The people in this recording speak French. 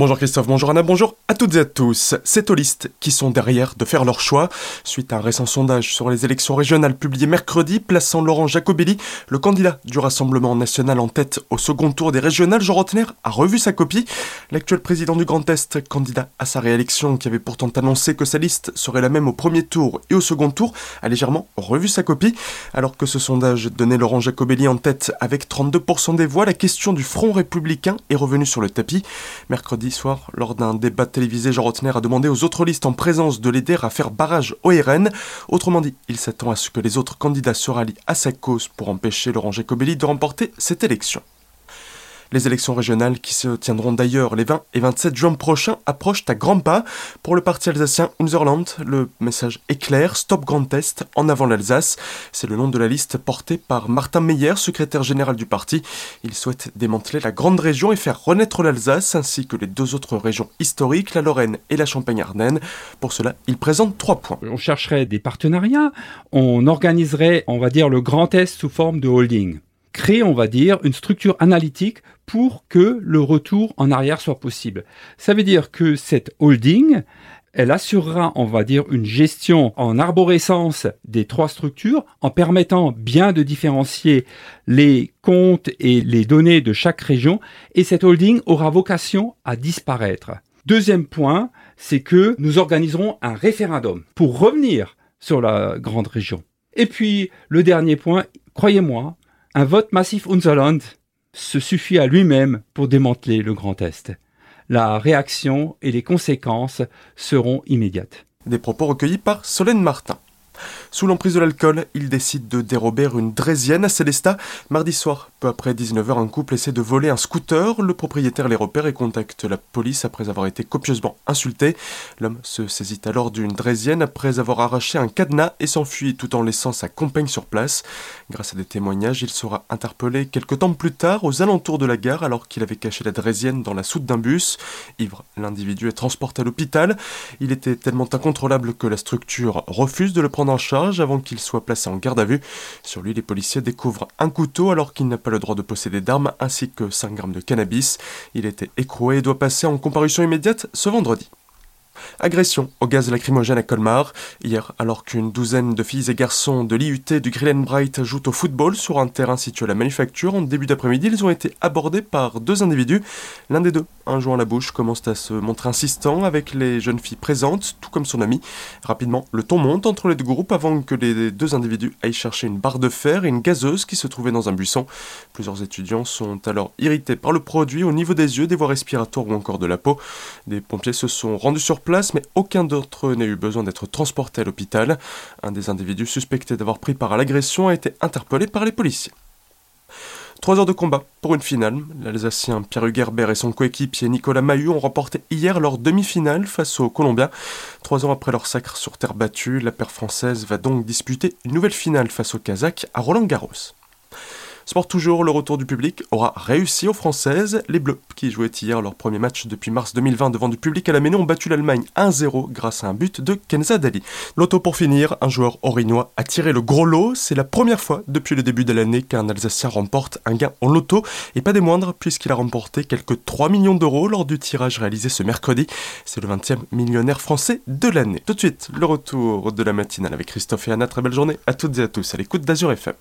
Bonjour Christophe, bonjour Anna, bonjour à toutes et à tous. C'est aux listes qui sont derrière de faire leur choix. Suite à un récent sondage sur les élections régionales publié mercredi, plaçant Laurent Jacobelli, le candidat du Rassemblement national en tête au second tour des régionales, Jean Rotner a revu sa copie. L'actuel président du Grand Est, candidat à sa réélection, qui avait pourtant annoncé que sa liste serait la même au premier tour et au second tour, a légèrement revu sa copie. Alors que ce sondage donnait Laurent Jacobelli en tête avec 32% des voix, la question du Front républicain est revenue sur le tapis. Mercredi lors d'un débat télévisé, Jean Rotner a demandé aux autres listes en présence de l'aider à faire barrage au RN. Autrement dit, il s'attend à ce que les autres candidats se rallient à sa cause pour empêcher Laurent Jacobelli de remporter cette élection. Les élections régionales, qui se tiendront d'ailleurs les 20 et 27 juin prochains, approchent à grands pas. Pour le parti alsacien Unserland, le message est clair Stop Grand Est, en avant l'Alsace. C'est le nom de la liste portée par Martin Meyer, secrétaire général du parti. Il souhaite démanteler la grande région et faire renaître l'Alsace, ainsi que les deux autres régions historiques, la Lorraine et la Champagne-Ardenne. Pour cela, il présente trois points. On chercherait des partenariats, on organiserait, on va dire, le Grand Est sous forme de holding créer, on va dire, une structure analytique pour que le retour en arrière soit possible. Ça veut dire que cette holding, elle assurera, on va dire, une gestion en arborescence des trois structures en permettant bien de différencier les comptes et les données de chaque région et cette holding aura vocation à disparaître. Deuxième point, c'est que nous organiserons un référendum pour revenir sur la grande région. Et puis, le dernier point, croyez-moi, un vote massif Unserland se suffit à lui-même pour démanteler le Grand Est. La réaction et les conséquences seront immédiates. Des propos recueillis par Solène Martin. Sous l'emprise de l'alcool, il décide de dérober une draisienne à Célestat. Mardi soir, peu après 19h, un couple essaie de voler un scooter. Le propriétaire les repère et contacte la police après avoir été copieusement insulté. L'homme se saisit alors d'une draisienne après avoir arraché un cadenas et s'enfuit tout en laissant sa compagne sur place. Grâce à des témoignages, il sera interpellé quelques temps plus tard aux alentours de la gare alors qu'il avait caché la draisienne dans la soute d'un bus. Ivre, l'individu est transporté à l'hôpital. Il était tellement incontrôlable que la structure refuse de le prendre en charge avant qu'il soit placé en garde à vue. Sur lui, les policiers découvrent un couteau alors qu'il n'a pas le droit de posséder d'armes ainsi que 5 grammes de cannabis. Il était écroué et doit passer en comparution immédiate ce vendredi. Agression au gaz lacrymogène à Colmar. Hier, alors qu'une douzaine de filles et garçons de l'IUT du Bright jouent au football sur un terrain situé à la manufacture, en début d'après-midi, ils ont été abordés par deux individus. L'un des deux, un joint à la bouche, commence à se montrer insistant avec les jeunes filles présentes, tout comme son ami. Rapidement, le ton monte entre les deux groupes avant que les deux individus aillent chercher une barre de fer et une gazeuse qui se trouvait dans un buisson. Plusieurs étudiants sont alors irrités par le produit au niveau des yeux, des voies respiratoires ou encore de la peau. Des pompiers se sont rendus sur place mais aucun d'entre eux n'a eu besoin d'être transporté à l'hôpital. Un des individus suspectés d'avoir pris part à l'agression a été interpellé par les policiers. Trois heures de combat pour une finale. L'Alsacien Pierre Hugerbert et son coéquipier Nicolas Mahut ont remporté hier leur demi-finale face aux Colombiens. Trois ans après leur sacre sur terre battue, la paire française va donc disputer une nouvelle finale face aux Kazakhs à Roland Garros. Sport toujours, le retour du public aura réussi aux Françaises. Les Bleus, qui jouaient hier leur premier match depuis mars 2020 devant du public à la Ménon, ont battu l'Allemagne 1-0 grâce à un but de Kenza Dali. L'auto pour finir, un joueur orinois a tiré le gros lot. C'est la première fois depuis le début de l'année qu'un Alsacien remporte un gain en loto, et pas des moindres puisqu'il a remporté quelques 3 millions d'euros lors du tirage réalisé ce mercredi. C'est le 20e millionnaire français de l'année. Tout de suite, le retour de la matinale avec Christophe et Anna. Très belle journée à toutes et à tous à l'écoute d'Azur FM.